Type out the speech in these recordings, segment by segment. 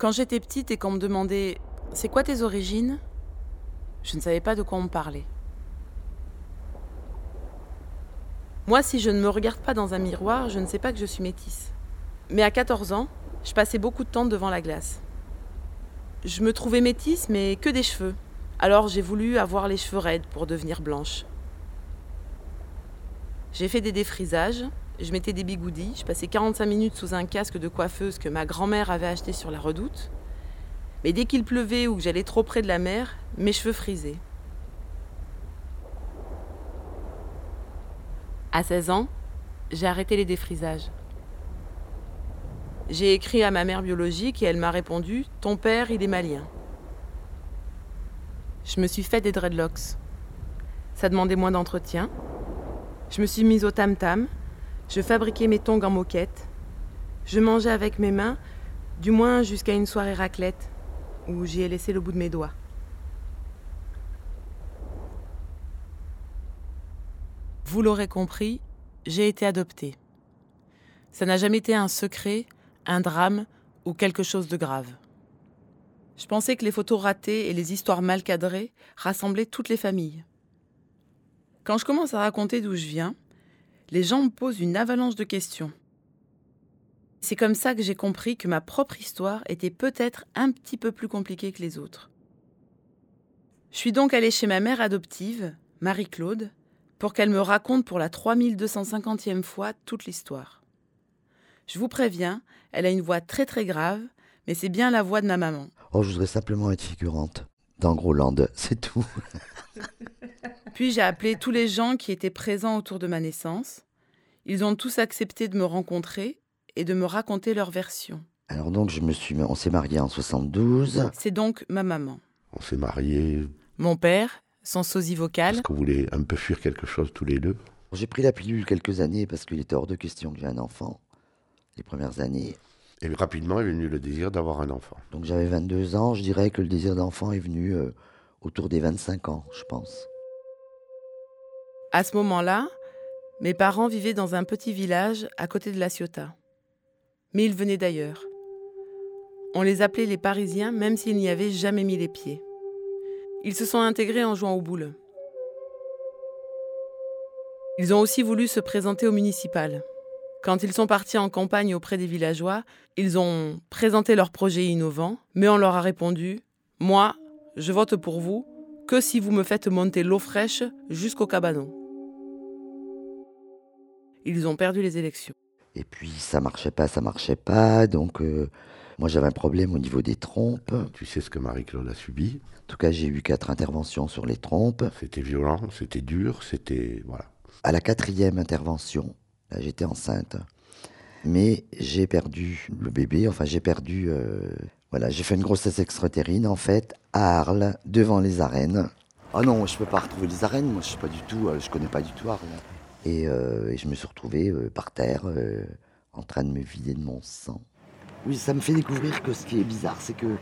Quand j'étais petite et qu'on me demandait C'est quoi tes origines je ne savais pas de quoi on me parlait. Moi, si je ne me regarde pas dans un miroir, je ne sais pas que je suis métisse. Mais à 14 ans, je passais beaucoup de temps devant la glace. Je me trouvais métisse, mais que des cheveux. Alors j'ai voulu avoir les cheveux raides pour devenir blanche. J'ai fait des défrisages, je mettais des bigoudis, je passais 45 minutes sous un casque de coiffeuse que ma grand-mère avait acheté sur la redoute. Mais dès qu'il pleuvait ou que j'allais trop près de la mer, mes cheveux frisaient. À 16 ans, j'ai arrêté les défrisages. J'ai écrit à ma mère biologique et elle m'a répondu Ton père, il est malien. Je me suis fait des dreadlocks. Ça demandait moins d'entretien. Je me suis mise au tam-tam. Je fabriquais mes tongs en moquette. Je mangeais avec mes mains, du moins jusqu'à une soirée raclette, où j'y ai laissé le bout de mes doigts. Vous l'aurez compris, j'ai été adoptée. Ça n'a jamais été un secret, un drame ou quelque chose de grave. Je pensais que les photos ratées et les histoires mal cadrées rassemblaient toutes les familles. Quand je commence à raconter d'où je viens, les gens me posent une avalanche de questions. C'est comme ça que j'ai compris que ma propre histoire était peut-être un petit peu plus compliquée que les autres. Je suis donc allée chez ma mère adoptive, Marie-Claude, pour qu'elle me raconte pour la 3250e fois toute l'histoire. Je vous préviens, elle a une voix très très grave, mais c'est bien la voix de ma maman. Oh, je voudrais simplement être figurante dans Groland, c'est tout. Puis j'ai appelé tous les gens qui étaient présents autour de ma naissance. Ils ont tous accepté de me rencontrer et de me raconter leur version. Alors donc je me suis, on s'est marié en 72. C'est donc ma maman. On s'est marié. Mon père, son sosie vocal. Parce qu'on voulait un peu fuir quelque chose tous les deux. J'ai pris la pilule quelques années parce qu'il était hors de question que j'ai un enfant. Les premières années. Et rapidement est venu le désir d'avoir un enfant. Donc j'avais 22 ans, je dirais que le désir d'enfant est venu euh, autour des 25 ans, je pense. À ce moment-là, mes parents vivaient dans un petit village à côté de La Ciotat. Mais ils venaient d'ailleurs. On les appelait les Parisiens même s'ils n'y avaient jamais mis les pieds. Ils se sont intégrés en jouant aux boules. Ils ont aussi voulu se présenter au municipal. Quand ils sont partis en campagne auprès des villageois, ils ont présenté leurs projets innovants, mais on leur a répondu Moi, je vote pour vous que si vous me faites monter l'eau fraîche jusqu'au cabanon. Ils ont perdu les élections. Et puis ça marchait pas, ça marchait pas, donc euh, moi j'avais un problème au niveau des trompes. Tu sais ce que Marie-Claude a subi? En tout cas, j'ai eu quatre interventions sur les trompes. C'était violent, c'était dur, c'était voilà. À la quatrième intervention, j'étais enceinte, mais j'ai perdu le bébé. Enfin, j'ai perdu. euh, voilà, j'ai fait une grossesse extra-utérine en fait à Arles, devant les arènes. Ah non, je peux pas retrouver les arènes. Moi, je suis pas du tout. euh, je connais pas du tout Arles. Et, euh, et je me suis retrouvé euh, par terre, euh, en train de me vider de mon sang. Oui, ça me fait découvrir que ce qui est bizarre, c'est que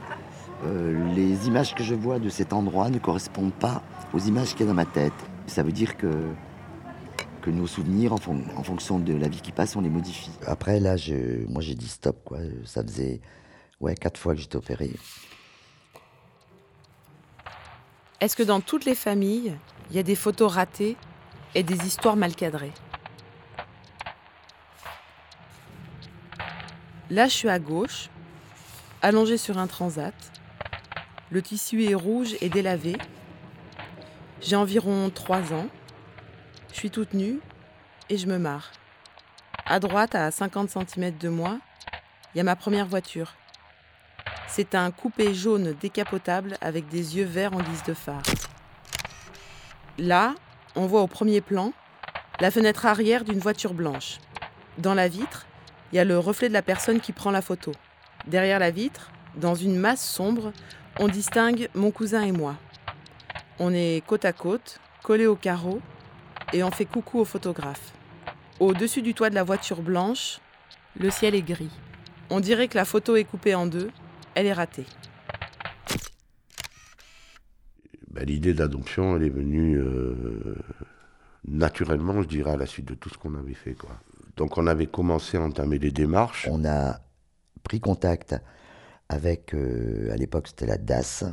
euh, les images que je vois de cet endroit ne correspondent pas aux images qu'il y a dans ma tête. Ça veut dire que, que nos souvenirs, en, fon- en fonction de la vie qui passe, on les modifie. Après, là, je, moi, j'ai dit stop, quoi. Ça faisait ouais, quatre fois que j'étais opéré. Est-ce que dans toutes les familles, il y a des photos ratées et des histoires mal cadrées Là, je suis à gauche, allongée sur un transat. Le tissu est rouge et délavé. J'ai environ 3 ans. Je suis toute nue et je me marre. À droite, à 50 cm de moi, il y a ma première voiture. C'est un coupé jaune décapotable avec des yeux verts en guise de phare. Là, on voit au premier plan la fenêtre arrière d'une voiture blanche. Dans la vitre, il y a le reflet de la personne qui prend la photo. Derrière la vitre, dans une masse sombre, on distingue mon cousin et moi. On est côte à côte, collés au carreau, et on fait coucou au photographe. Au-dessus du toit de la voiture blanche, le ciel est gris. On dirait que la photo est coupée en deux, elle est ratée. Ben, L'idée d'adoption, elle est venue euh, naturellement, je dirais, à la suite de tout ce qu'on avait fait. Quoi. Donc on avait commencé à entamer des démarches. On a pris contact avec, euh, à l'époque, c'était la DAS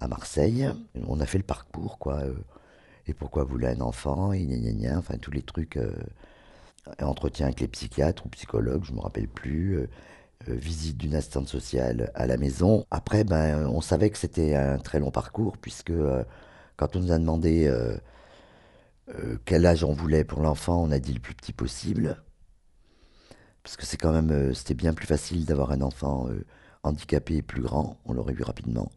à Marseille. On a fait le parcours, quoi. euh, et pourquoi vous voulez un enfant Et gna enfin tous les trucs. entretien avec les psychiatres ou psychologues, je me rappelle plus. Euh, visite d'une assistante sociale à la maison. Après, ben, on savait que c'était un très long parcours, puisque euh, quand on nous a demandé euh, quel âge on voulait pour l'enfant, on a dit le plus petit possible. Parce que c'est quand même, c'était bien plus facile d'avoir un enfant handicapé et plus grand, on l'aurait vu rapidement.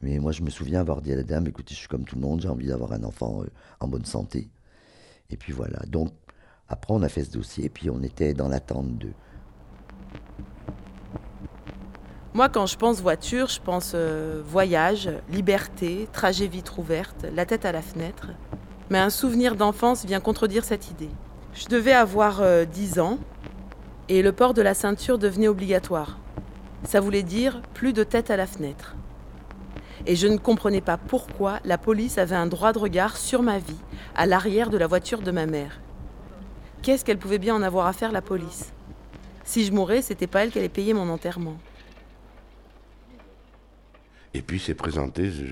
Mais moi, je me souviens avoir dit à la dame, écoutez, je suis comme tout le monde, j'ai envie d'avoir un enfant en bonne santé. Et puis voilà. Donc, après, on a fait ce dossier, puis on était dans l'attente de, Moi, quand je pense voiture, je pense euh, voyage, liberté, trajet vitre ouverte, la tête à la fenêtre. Mais un souvenir d'enfance vient contredire cette idée. Je devais avoir euh, 10 ans et le port de la ceinture devenait obligatoire. Ça voulait dire plus de tête à la fenêtre. Et je ne comprenais pas pourquoi la police avait un droit de regard sur ma vie, à l'arrière de la voiture de ma mère. Qu'est-ce qu'elle pouvait bien en avoir à faire, la police? Si je mourais, c'était pas elle qui allait payer mon enterrement. Et puis c'est présenté, je-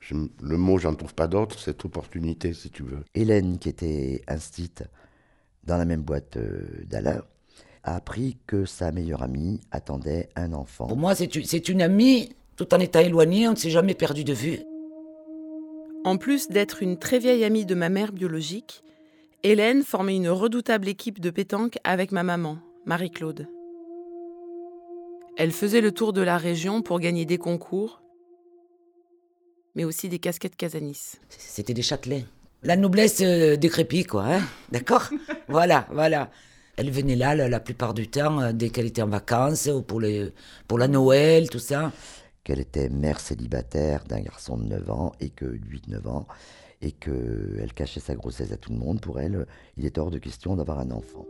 je- le mot, j'en trouve pas d'autre, cette opportunité, si tu veux. Hélène, qui était instite dans la même boîte euh, d'Alain, a appris que sa meilleure amie attendait un enfant. Pour moi, c'est une, c'est une amie, tout en étant éloignée, on ne s'est jamais perdu de vue. En plus d'être une très vieille amie de ma mère biologique, Hélène formait une redoutable équipe de pétanque avec ma maman, Marie-Claude. Elle faisait le tour de la région pour gagner des concours, mais aussi des casquettes Casanis. C'était des châtelains. La noblesse euh, décrépite, quoi, hein D'accord Voilà, voilà. Elle venait là la, la plupart du temps, euh, dès qu'elle était en vacances, ou pour, les, pour la Noël, tout ça. Qu'elle était mère célibataire d'un garçon de 9 ans et que 8-9 ans, et qu'elle cachait sa grossesse à tout le monde. Pour elle, il est hors de question d'avoir un enfant.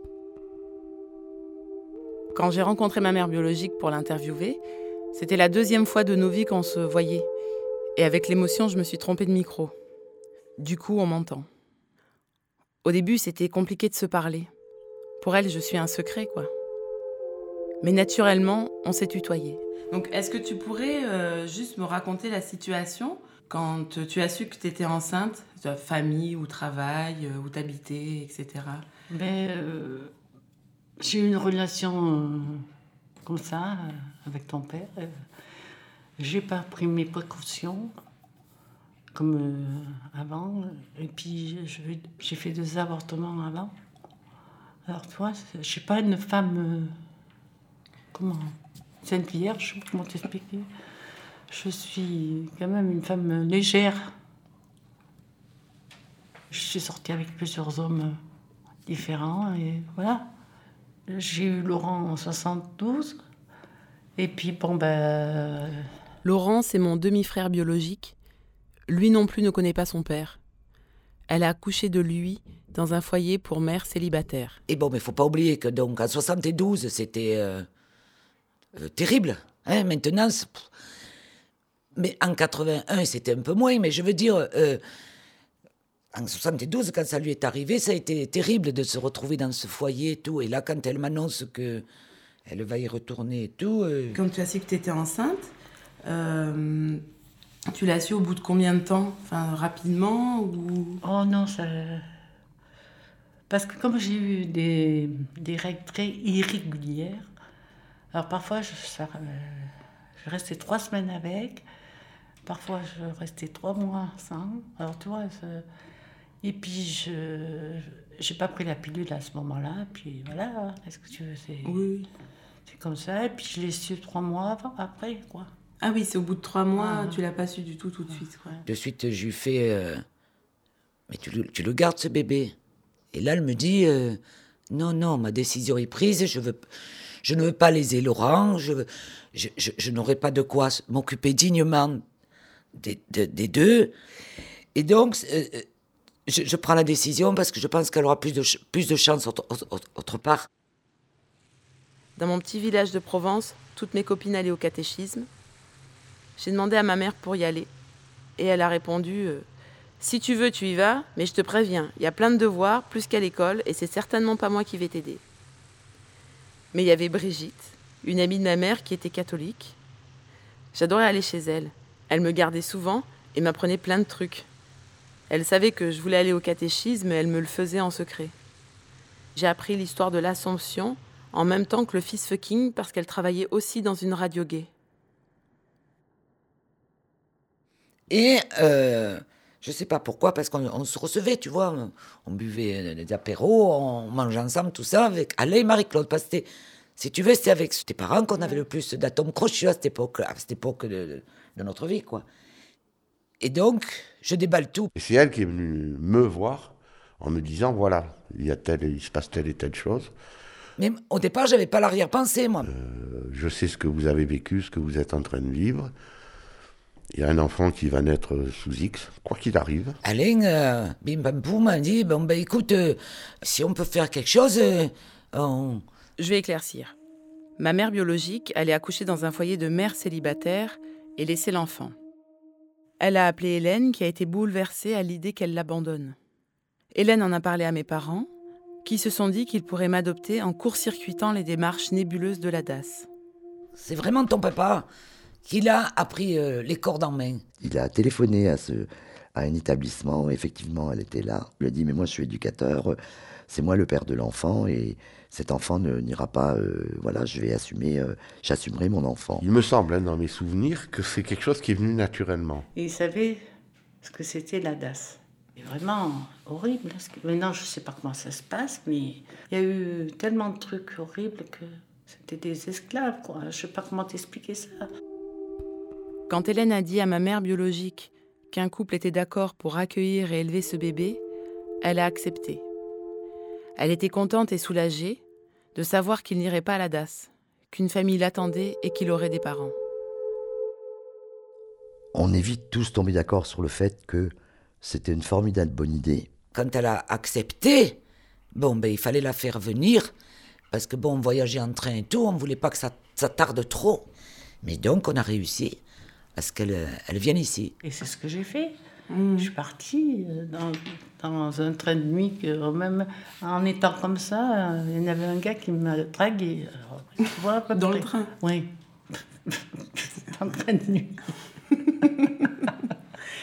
Quand j'ai rencontré ma mère biologique pour l'interviewer, c'était la deuxième fois de nos vies qu'on se voyait. Et avec l'émotion, je me suis trompée de micro. Du coup, on m'entend. Au début, c'était compliqué de se parler. Pour elle, je suis un secret, quoi. Mais naturellement, on s'est tutoyé. Donc, est-ce que tu pourrais euh, juste me raconter la situation quand tu as su que tu étais enceinte, ta famille ou travail, euh, où t'habitais, etc. Ben, euh, j'ai eu une relation euh, comme ça euh, avec ton père. J'ai pas pris mes précautions comme euh, avant. Et puis j'ai fait deux avortements avant. Alors toi, je suis pas une femme euh, comment sainte vierge, comment t'expliquer? Je suis quand même une femme légère. Je suis sortie avec plusieurs hommes différents et voilà. J'ai eu Laurent en 72. Et puis bon ben Laurent, c'est mon demi-frère biologique. Lui non plus ne connaît pas son père. Elle a accouché de lui dans un foyer pour mère célibataire. Et bon, mais faut pas oublier que donc en 72, c'était euh, euh, terrible. Hein, maintenant, mais en 81, c'était un peu moins. Mais je veux dire, euh, en 72, quand ça lui est arrivé, ça a été terrible de se retrouver dans ce foyer et tout. Et là, quand elle m'annonce que elle va y retourner et tout, euh, Quand tu as su que tu étais enceinte, tu l'as su au bout de combien de temps Enfin, rapidement ou... oh non ça parce que comme j'ai eu des, des règles très irrégulières, alors parfois je, ça, euh, je restais trois semaines avec, parfois je restais trois mois sans. Alors tu vois, et puis je j'ai pas pris la pilule à ce moment-là, puis voilà, est-ce que tu veux, c'est Oui. c'est comme ça, et puis je l'ai su trois mois après, quoi. Ah oui, c'est au bout de trois mois, Ah. tu l'as pas su du tout tout de suite. Quoi. de suite, je lui fais euh, Mais tu, le- tu le gardes, ce bébé Et là, elle me dit euh, Non, non, ma décision est prise, je, veux, je ne veux pas léser Laurent, je, veux- je, je, je n'aurai pas de quoi m'occuper dignement des, de- des deux. Et donc, euh, je, je prends la décision parce que je pense qu'elle aura plus de, plus de chance autre, autre- autre part. Dans mon petit village de Provence, toutes mes copines allaient au catéchisme. J'ai demandé à ma mère pour y aller. Et elle a répondu euh, Si tu veux, tu y vas, mais je te préviens, il y a plein de devoirs, plus qu'à l'école, et c'est certainement pas moi qui vais t'aider. Mais il y avait Brigitte, une amie de ma mère qui était catholique. J'adorais aller chez elle. Elle me gardait souvent et m'apprenait plein de trucs. Elle savait que je voulais aller au catéchisme et elle me le faisait en secret. J'ai appris l'histoire de l'Assomption en même temps que le fils fucking parce qu'elle travaillait aussi dans une radio gay. Et euh, je sais pas pourquoi, parce qu'on se recevait, tu vois, on, buvait des apéros, on mangeait ensemble, tout ça, avec Alain et Marie-Claude. Parce que, si tu veux, c'était avec tes parents qu'on avait le plus d'atomes crochus à cette époque, à cette époque de, de notre vie, quoi. Et donc, je déballe tout. Et c'est elle qui est venue me voir en me disant voilà, il y a tel, il se passe telle et telle chose. Mais au départ, j'avais pas l'arrière-pensée, moi. Euh, je sais ce que vous avez vécu, ce que vous êtes en train de vivre. Il y a un enfant qui va naître sous X, quoi qu'il arrive. Alain, euh, bim bam boum, m'a dit bon ben écoute, euh, si on peut faire quelque chose, euh, on... Je vais éclaircir. Ma mère biologique allait accoucher dans un foyer de mère célibataire et laisser l'enfant. Elle a appelé Hélène qui a été bouleversée à l'idée qu'elle l'abandonne. Hélène en a parlé à mes parents, qui se sont dit qu'ils pourraient m'adopter en court-circuitant les démarches nébuleuses de la DAS. C'est vraiment ton papa? Qu'il a appris euh, les cordes en main. Il a téléphoné à, ce, à un établissement, effectivement, elle était là. Il a dit, mais moi je suis éducateur, c'est moi le père de l'enfant, et cet enfant ne n'ira pas, euh, voilà, je vais assumer, euh, j'assumerai mon enfant. Il me semble, hein, dans mes souvenirs, que c'est quelque chose qui est venu naturellement. Et il savait ce que c'était la DAS. C'est vraiment horrible. hein, Maintenant, je ne sais pas comment ça se passe, mais il y a eu tellement de trucs horribles que c'était des esclaves. Quoi. Je ne sais pas comment t'expliquer ça. Quand Hélène a dit à ma mère biologique qu'un couple était d'accord pour accueillir et élever ce bébé, elle a accepté. Elle était contente et soulagée de savoir qu'il n'irait pas à la DAS, qu'une famille l'attendait et qu'il aurait des parents. On est vite tous tombés d'accord sur le fait que c'était une formidable bonne idée. Quand elle a accepté, bon ben il fallait la faire venir, parce que bon, on voyageait en train et tout, on voulait pas que ça, ça tarde trop. Mais donc on a réussi à ce qu'elle euh, elle vienne ici. Et c'est ce que j'ai fait. Je suis partie euh, dans, dans un train de nuit, que même en étant comme ça, euh, il y en avait un gars qui m'a dragué. Alors, tu vois, à peu Dans le près. train Oui. en train de nuit.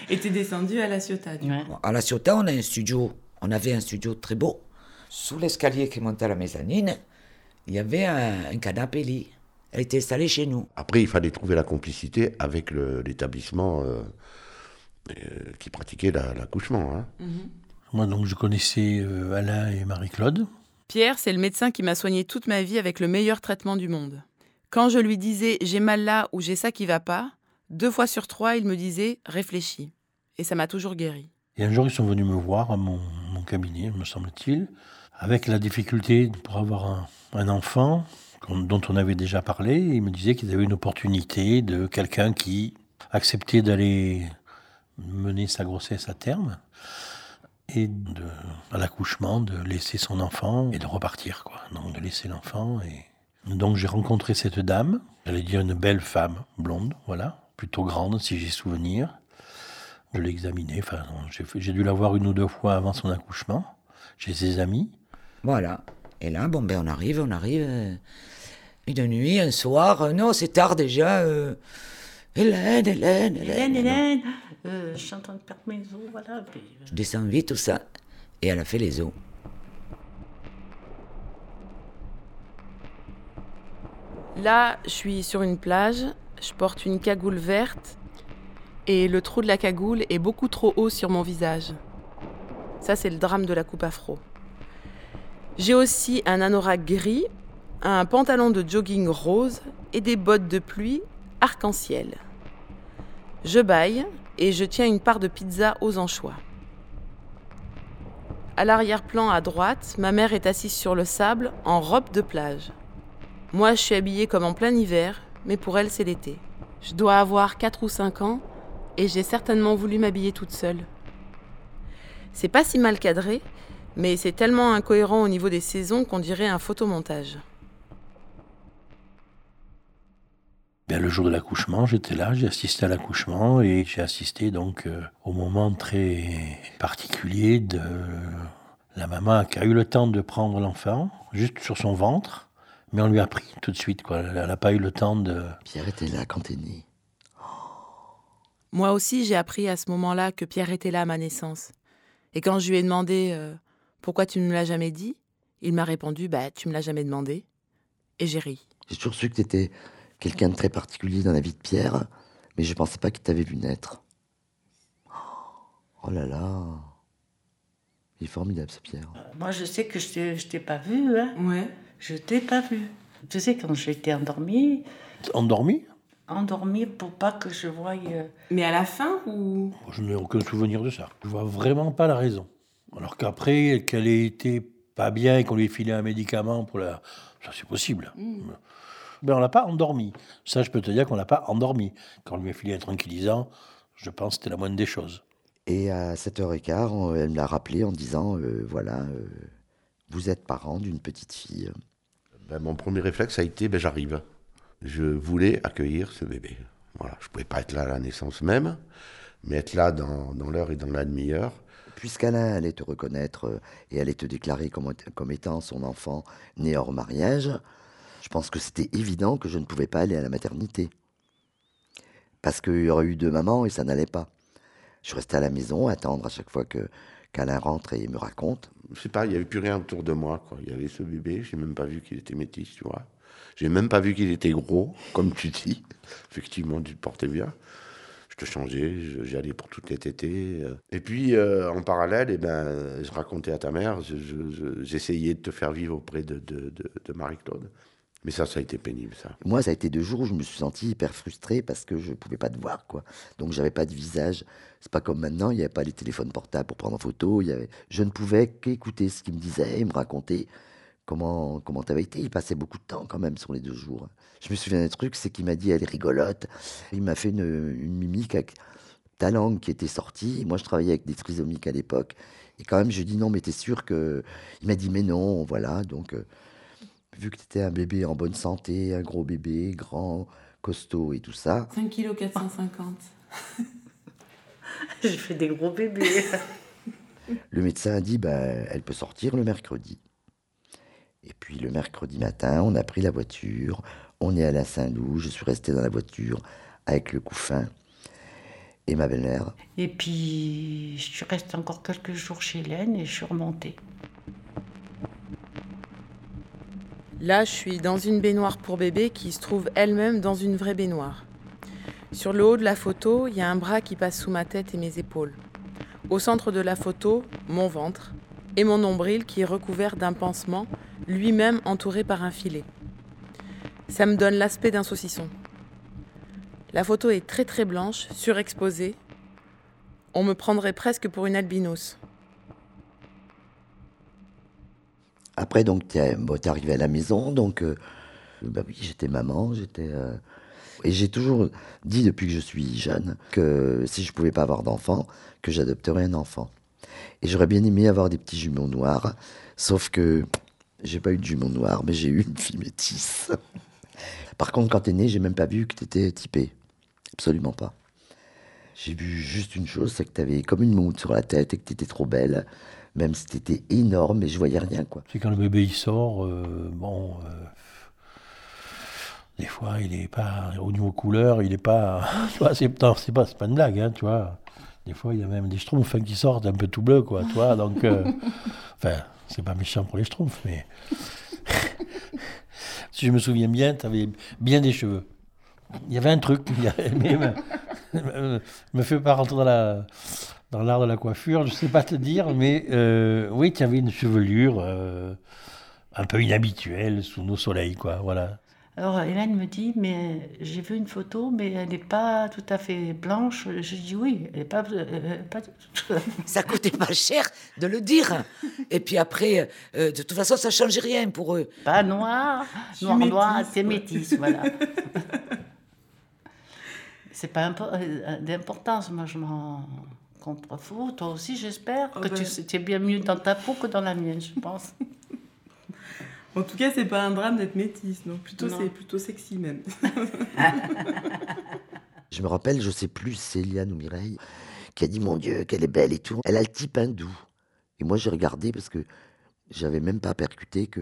Et t'es descendue à la Ciotat. Ouais. Bon, À la Ciotat, on a un studio, on avait un studio très beau. Sous l'escalier qui montait à la mezzanine, il y avait un, un canapé lit. Elle était installée chez nous. Après, il fallait trouver la complicité avec l'établissement euh, euh, qui pratiquait la- l'accouchement. hein. Moi, donc, je connaissais euh, Alain et Marie-Claude. Pierre, c'est le médecin qui m'a soigné toute ma vie avec le meilleur traitement du monde. Quand je lui disais j'ai mal là ou j'ai ça qui va pas, deux fois sur trois, il me disait réfléchis. Et ça m'a toujours guéri. Et un jour, ils sont venus me voir à mon, mon cabinet, me semble-t-il, avec la difficulté pour avoir un, un enfant dont on avait déjà parlé. Ils me disaient qu'ils avaient une opportunité de quelqu'un qui acceptait d'aller mener sa grossesse à terme et à l'accouchement de laisser son enfant et de repartir, quoi. Donc de laisser l'enfant et donc j'ai rencontré cette dame, j'allais dire une belle femme, blonde, voilà, plutôt grande si j'ai souvenir. Je l'ai examinée, enfin, j'ai dû la voir une ou deux fois avant son accouchement, chez ses amis. Voilà. Et là, bon, ben on arrive, on arrive. euh, une nuit, un soir, euh, non, c'est tard déjà. euh, Hélène, Hélène, Hélène. Hélène. Hélène, euh, je suis en train de perdre mes os, voilà. Puis, euh, Je descends vite, tout ça. Et elle a fait les os. Là, je suis sur une plage, je porte une cagoule verte et le trou de la cagoule est beaucoup trop haut sur mon visage. Ça, c'est le drame de la coupe afro. J'ai aussi un anorak gris, un pantalon de jogging rose et des bottes de pluie arc-en-ciel. Je baille et je tiens une part de pizza aux anchois. À l'arrière-plan à droite, ma mère est assise sur le sable en robe de plage. Moi, je suis habillée comme en plein hiver, mais pour elle, c'est l'été. Je dois avoir 4 ou 5 ans, et j'ai certainement voulu m'habiller toute seule. C'est pas si mal cadré, mais c'est tellement incohérent au niveau des saisons qu'on dirait un photomontage. Bien, le jour de l'accouchement, j'étais là, j'ai assisté à l'accouchement et j'ai assisté donc euh, au moment très particulier de la maman qui a eu le temps de prendre l'enfant juste sur son ventre, Mais on lui a pris tout de suite, quoi. Elle n'a pas eu le temps de. Pierre était là quand t'es né. Moi aussi, j'ai appris à ce moment-là que Pierre était là à ma naissance. Et quand je lui ai demandé euh, pourquoi tu ne me l'as jamais dit, il m'a répondu bah tu me l'as jamais demandé. Et j'ai ri. J'ai toujours su que t'étais quelqu'un de très particulier dans la vie de Pierre, mais je pensais pas qu'il t'avait vu naître. Oh là là. Il est formidable ce Pierre. Moi, je sais que je t'ai- je t'ai pas vu. Hein. Ouais. Je t'ai pas vu. Tu sais, quand j'étais endormie, Endormi endormie pour pas que je voie. euh, Mais à la fin ou? Je n'ai aucun souvenir de ça. Je vois vraiment pas la raison. Alors qu'après, qu'elle ait été pas bien et qu'on lui ait filé un médicament pour la. Ça, c'est possible. Mais on l'a pas endormi. Ça, je peux te dire qu'on l'a pas endormi. Quand on lui a filé un tranquillisant, je pense que c'était la moindre des choses. Et à 7h15, on- elle me l'a rappelé en disant euh, voilà, euh, vous êtes parent d'une petite fille. Ben, mon premier réflexe a été ben, j'arrive. Je voulais accueillir ce bébé. Voilà, je pouvais pas être là à la naissance même, mais être là dans, dans l'heure et dans la demi-heure. Puisqu'Alain allait te reconnaître euh, et allait te déclarer comme, étant son enfant né hors mariage, je pense que c'était évident que je ne pouvais pas aller à la maternité. Parce qu'il y aurait eu deux mamans et ça n'allait pas. Je restais à la maison, attendre à chaque fois que qu'Alain rentre et me raconte. Je sais pas, il y avait plus rien autour de moi. Quoi. Il y avait ce bébé, j'ai même pas vu qu'il était métis, tu vois. J'ai même pas vu qu'il était gros, comme tu dis. Effectivement, tu te portais bien. Je te changeais, je- j'y allais pour toutes les tétées. euh. Et puis, euh, en parallèle, eh ben, je racontais à ta mère, je- je- je- j'essayais de te faire vivre auprès de, de, de- de Marie-Claude. Mais ça, ça a été pénible, ça. Moi, ça a été deux jours où je me suis senti hyper frustré parce que je ne pouvais pas te voir, quoi. Donc, j'avais pas de visage. C'est pas comme maintenant, il n'y avait pas les téléphones portables pour prendre en photo. Il y avait... Je ne pouvais qu'écouter ce qu'il me disait et me raconter comment comment t'avais été? Il passait beaucoup de temps quand même sur les deux jours. Je me souviens d'un truc, c'est qu'il m'a dit elle est rigolote. Il m'a fait une, une mimique avec ta langue qui était sortie. Moi, je travaillais avec des trisomiques à l'époque. Et quand même, je lui ai dit non, mais t'es sûr que. Il m'a dit mais non, voilà. Donc, euh, vu que t'étais un bébé en bonne santé, un gros bébé, grand, costaud et tout ça, 5 kg 450. J'ai fait des gros bébés. le médecin a dit bah, elle peut sortir le mercredi. Et puis le mercredi matin, on a pris la voiture, on est allé à Saint-Loup, je suis resté dans la voiture avec le couffin et ma belle-mère. Et puis, je suis encore quelques jours chez Hélène et je suis remontée. Là, je suis dans une baignoire pour bébé qui se trouve elle-même dans une vraie baignoire. Sur le haut de la photo, il y a un bras qui passe sous ma tête et mes épaules. Au centre de la photo, mon ventre et mon nombril qui est recouvert d'un pansement, lui-même entouré par un filet. Ça me donne l'aspect d'un saucisson. La photo est très très blanche, surexposée. On me prendrait presque pour une albinos. Après, donc, t'es bon, arrivé à la maison, donc, euh, bah oui, j'étais maman, j'étais. euh, et j'ai toujours dit depuis que je suis jeune que si je pouvais pas avoir d'enfant, que j'adopterais un enfant. Et j'aurais bien aimé avoir des petits jumeaux noirs, sauf que j'ai pas eu de jumeaux noirs, mais j'ai eu une fille métisse. Par contre, quand t'es né, j'ai même pas vu que t'étais typé. Absolument pas. J'ai vu juste une chose, c'est que t'avais comme une moude sur la tête et que t'étais trop belle. Même si t'étais énorme, mais je voyais rien, quoi. C'est quand le bébé il sort, euh, bon, euh, des fois il est pas au niveau couleur, il est pas, tu vois, c'est pas, pas une blague, hein, tu vois. Des fois il y a même des schtroumpfs hein, qui sortent un peu tout bleu, quoi, tu vois. Donc, euh, enfin, c'est pas méchant pour les schtroumpfs, mais si je me souviens bien, tu avais bien des cheveux. Il y avait un truc, mais me, me- fais pas rentrer dans la dans l'art de la coiffure, je sais pas te dire, mais euh, oui, tu avais une chevelure euh, un peu inhabituelle sous nos soleils, quoi, voilà. Alors Hélène me dit, mais j'ai vu une photo, mais elle n'est pas tout à fait blanche. Je dis oui, elle n'est pas... elle est pas- Ça coûtait pas cher de le dire. Et puis après, euh, de toute façon, ça change rien pour eux. pas noir, noir, noir, métisse, c'est quoi. métisse, voilà. c'est pas impo- euh, d'importance, moi je m'en contrefous. Toi aussi, j'espère Oh que ben. tu tu es bien mieux dans ta peau que dans la mienne, je pense. En tout cas, c'est pas un drame d'être métisse, non. Plutôt, Non. c'est plutôt sexy même. Je me rappelle, je sais plus, Céliane ou Mireille, qui a dit Mon Dieu, qu'elle est belle et tout. Elle a le type hindou. Et moi, j'ai regardé parce que j'avais même pas percuté que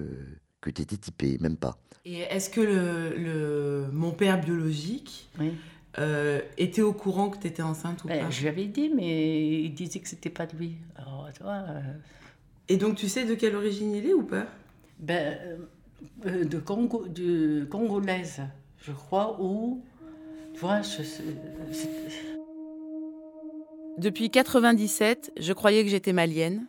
que tu étais typé, même pas. Et est-ce que le, le- mon père biologique Oui. euh, était au courant que tu étais enceinte ou Ben, pas? je lui avais dit, mais il disait que c'était pas de lui. Alors, euh, Et donc tu sais de quelle origine il est ou pas? Ben, euh, euh, de, Congo, de congolaise, je crois, ou. Tu vois, je, Depuis 97, je croyais que j'étais malienne.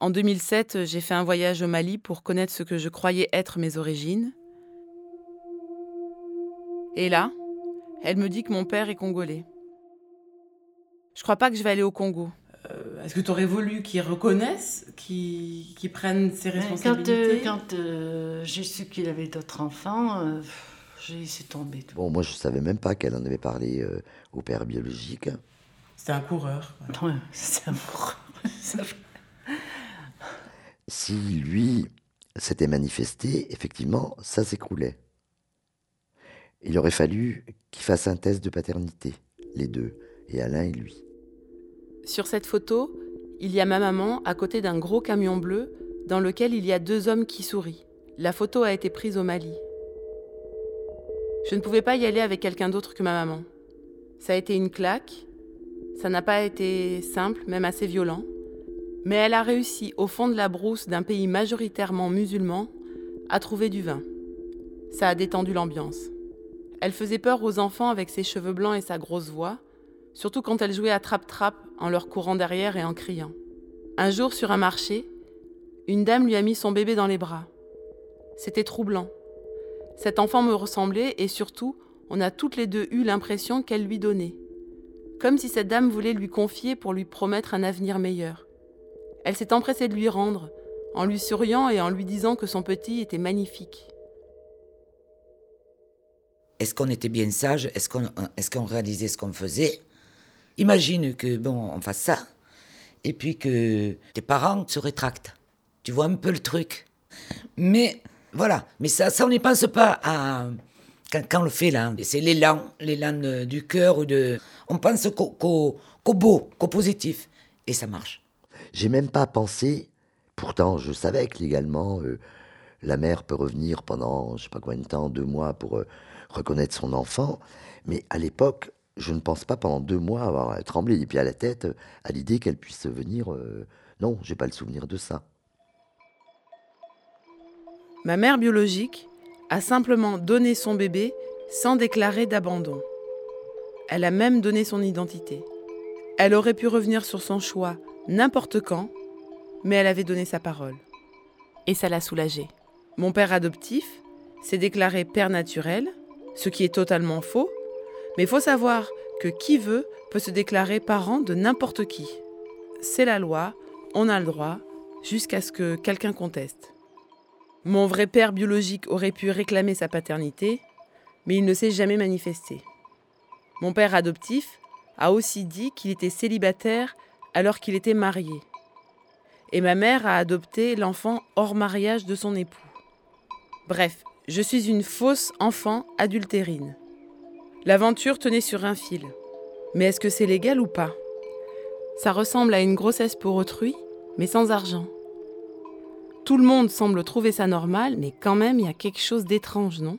En 2007, j'ai fait un voyage au Mali pour connaître ce que je croyais être mes origines. Et là, elle me dit que mon père est congolais. Je crois pas que je vais aller au Congo. Euh, Est-ce que tu aurais voulu qu'ils reconnaissent, qu'ils qu'ils prennent ses Quand, responsabilités? euh, quand euh, j'ai su qu'il avait d'autres enfants, euh, j'ai laissé tomber tout. Bon, moi, je savais même pas qu'elle en avait parlé euh, au père biologique. C'était un coureur. Ouais. Ça fait- Si lui s'était manifesté, effectivement, ça s'écroulait. Il aurait fallu qu'il fasse un test de paternité, les deux, et Alain et lui. Sur cette photo, il y a ma maman à côté d'un gros camion bleu dans lequel il y a deux hommes qui sourient. La photo a été prise au Mali. Je ne pouvais pas y aller avec quelqu'un d'autre que ma maman. Ça a été une claque. Ça n'a pas été simple, même assez violent. Mais elle a réussi, au fond de la brousse d'un pays majoritairement musulman, à trouver du vin. Ça a détendu l'ambiance. Elle faisait peur aux enfants avec ses cheveux blancs et sa grosse voix, surtout quand elle jouait à trappe-trappe en leur courant derrière et en criant. Un jour, sur un marché, une dame lui a mis son bébé dans les bras. C'était troublant. Cet enfant me ressemblait et surtout, on a toutes les deux eu l'impression qu'elle lui donnait. Comme si cette dame voulait lui confier pour lui promettre un avenir meilleur. Elle s'est empressée de lui rendre, en lui souriant et en lui disant que son petit était magnifique. Est-ce qu'on était bien sage Est-ce qu'on est qu'on réalisait ce qu'on faisait? Imagine que, bon, on fasse ça, et puis que tes parents se rétractent. Tu vois un peu le truc. Mais, voilà. Mais ça, ça on n'y pense pas à... Quand, on le fait, là, c'est l'élan, l'élan de- du cœur ou de... On pense qu'au beau, qu'au positif. Et ça marche. J'ai même pas pensé, pourtant je savais que légalement, euh, la mère peut revenir pendant je sais pas combien de temps, deux mois pour euh, reconnaître son enfant, mais à l'époque, je ne pense pas pendant deux mois avoir tremblé les pieds à la tête euh, à l'idée qu'elle puisse venir. euh, non, j'ai pas le souvenir de ça. Ma mère biologique a simplement donné son bébé sans déclarer d'abandon. Elle a même donné son identité. Elle aurait pu revenir sur son choix n'importe quand, mais elle avait donné sa parole. Et ça l'a soulagée. Mon père adoptif s'est déclaré père naturel, ce qui est totalement faux, mais il faut savoir que qui veut peut se déclarer parent de n'importe qui. C'est la loi, on a le droit, jusqu'à ce que quelqu'un conteste. Mon vrai père biologique aurait pu réclamer sa paternité, mais il ne s'est jamais manifesté. Mon père adoptif a aussi dit qu'il était célibataire alors qu'il était marié. Et ma mère a adopté l'enfant hors mariage de son époux. Bref, je suis une fausse enfant adultérine. L'aventure tenait sur un fil. Mais est-ce que c'est légal ou pas? Ça ressemble à une grossesse pour autrui, mais sans argent. Tout le monde semble trouver ça normal, mais quand même, il y a quelque chose d'étrange, non?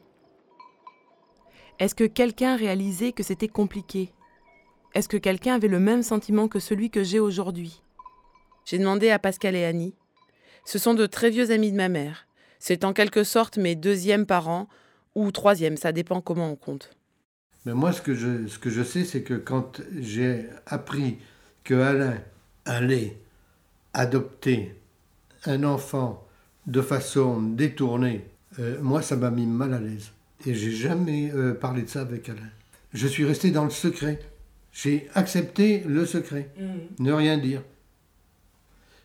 Est-ce que quelqu'un réalisait que c'était compliqué? Est-ce que quelqu'un avait le même sentiment que celui que j'ai aujourd'hui? J'ai demandé à Pascal et Annie. Ce sont de très vieux amis de ma mère. C'est en quelque sorte mes deuxièmes parents, ou troisième, ça dépend comment on compte. Mais moi, ce que je, ce que je sais, c'est que quand j'ai appris que Alain allait adopter un enfant de façon détournée, euh, moi, ça m'a mis mal à l'aise. Et j'ai jamais euh, parlé de ça avec Alain. Je suis resté dans le secret. J'ai accepté le secret. Ne rien dire.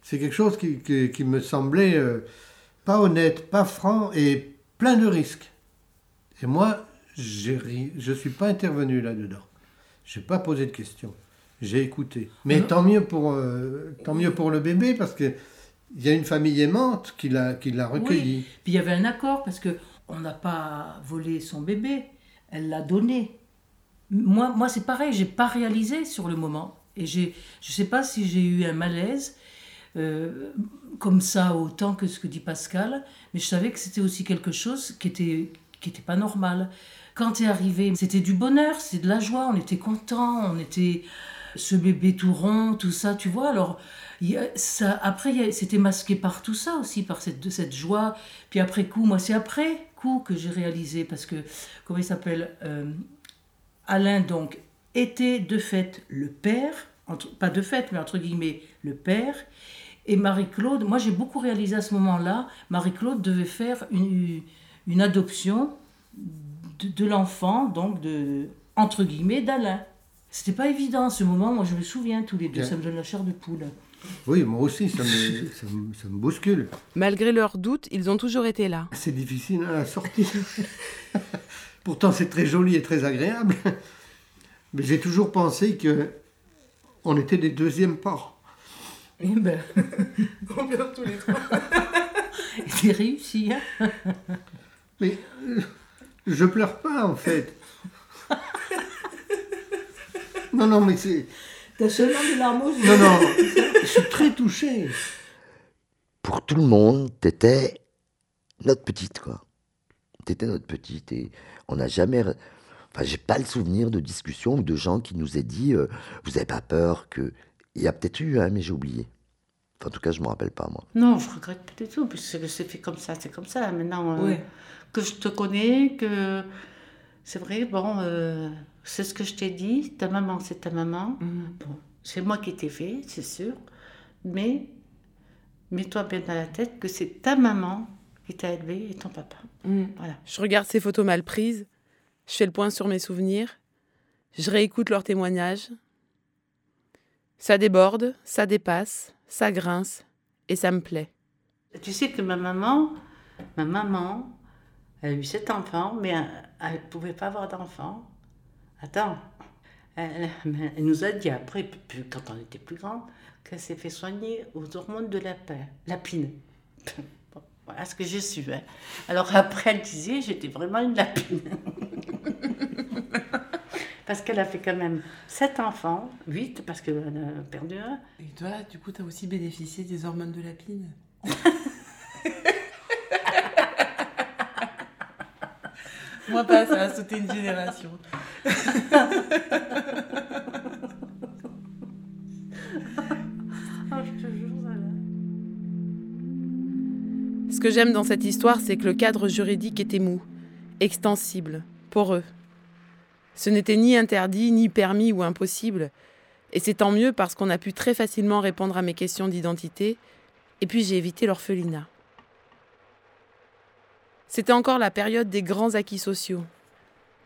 C'est quelque chose qui, qui- qui me semblait euh, pas honnête, pas franc et plein de risques. Et moi, ri- je ne suis pas intervenu là-dedans. Je n'ai pas posé de questions. J'ai écouté. Mais tant mieux pour, euh, tant mieux pour le bébé parce que il y a une famille aimante qui l'a, qui l'a recueilli. Puis il y avait un accord parce que on n'a pas volé son bébé, elle l'a donné. Moi, moi c'est pareil, j'ai pas réalisé sur le moment et j'ai, je sais pas si j'ai eu un malaise euh, comme ça autant que ce que dit Pascal, mais je savais que c'était aussi quelque chose qui était, qui était pas normal. Quand tu es arrivé, c'était du bonheur, c'est de la joie, on était contents, on était ce bébé tout rond, tout ça, tu vois. Alors, ça, après, c'était masqué par tout ça aussi, par cette, cette joie. Puis après coup, moi, c'est après coup que j'ai réalisé, parce que, comment il s'appelle euh, Alain, donc, était de fait le père, pas de fait, mais entre guillemets, le père. Et Marie-Claude, moi j'ai beaucoup réalisé à ce moment-là, Marie-Claude devait faire une, une adoption de, l'enfant, donc de, entre guillemets, d'Alain. C'était pas évident ce moment, moi je me souviens tous les deux, ça me donne la chair de poule. Oui, moi aussi, ça me, ça me, bouscule. Malgré leurs doutes, ils ont toujours été là. C'est difficile à sortir. Pourtant, c'est très joli et très agréable. Mais j'ai toujours pensé que on était des deuxièmes parents. Eh ben, on vient tous les trois. C'est réussi, hein Mais euh, je pleure pas, en fait. Non, non, mais c'est... T'as seulement des larmes aux yeux. Non, non, je suis très touché. Pour tout le monde, t'étais notre petite, quoi. T'étais notre petite et on n'a jamais... Enfin, j'ai pas le souvenir de discussion ou de gens qui nous aient dit euh, Vous avez pas peur que. Il y a peut-être eu, hein, mais j'ai oublié. En tout cas, je me rappelle pas, moi. Non, je regrette pas du tout, puisque c'est fait comme ça, c'est comme ça. Maintenant euh, que je te connais, que c'est vrai, bon, euh, c'est ce que je t'ai dit, ta maman, c'est ta maman. Mm. Bon, c'est moi qui t'ai fait, c'est sûr. Mais mets-toi bien dans la tête que c'est ta maman qui t'a élevé et ton papa. Mm. Voilà. Je regarde ces photos mal prises je fais le point sur mes souvenirs. Je réécoute leurs témoignages. Ça déborde, ça dépasse, ça grince et ça me plaît. Tu sais que ma maman, ma maman, elle a eu sept enfants, mais elle ne pouvait pas avoir d'enfants. Attends, elle, nous a dit après, quand on était plus grand, qu'elle s'est fait soigner aux hormones de la lapine. Voilà ce que j'ai su. Hein. Alors après, elle disait, j'étais vraiment une lapine. parce qu'elle a fait quand même sept enfants, huit parce qu'elle a perdu un. Et toi, du coup, tu as aussi bénéficié des hormones de lapine Moi pas, ça a sauté une génération. Ce que j'aime dans cette histoire, c'est que le cadre juridique était mou, extensible, poreux. Ce n'était ni interdit, ni permis ou impossible, et c'est tant mieux parce qu'on a pu très facilement répondre à mes questions d'identité, et puis j'ai évité l'orphelinat. C'était encore la période des grands acquis sociaux.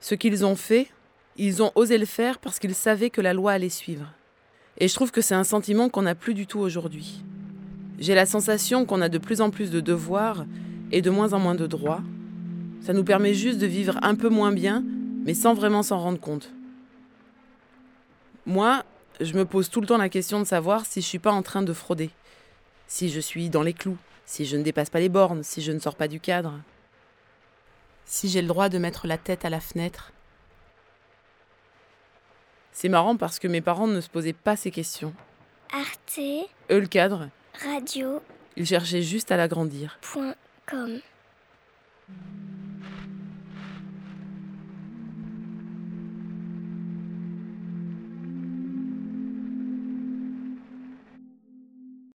Ce qu'ils ont fait, ils ont osé le faire parce qu'ils savaient que la loi allait suivre. Et je trouve que c'est un sentiment qu'on n'a plus du tout aujourd'hui. J'ai la sensation qu'on a de plus en plus de devoirs et de moins en moins de droits. Ça nous permet juste de vivre un peu moins bien, mais sans vraiment s'en rendre compte. Moi, je me pose tout le temps la question de savoir si je suis pas en train de frauder, si je suis dans les clous, si je ne dépasse pas les bornes, si je ne sors pas du cadre, si j'ai le droit de mettre la tête à la fenêtre. C'est marrant parce que mes parents ne se posaient pas ces questions. Arte. Eux, le cadre, Radio. Il cherchait juste à l'agrandir. Point com.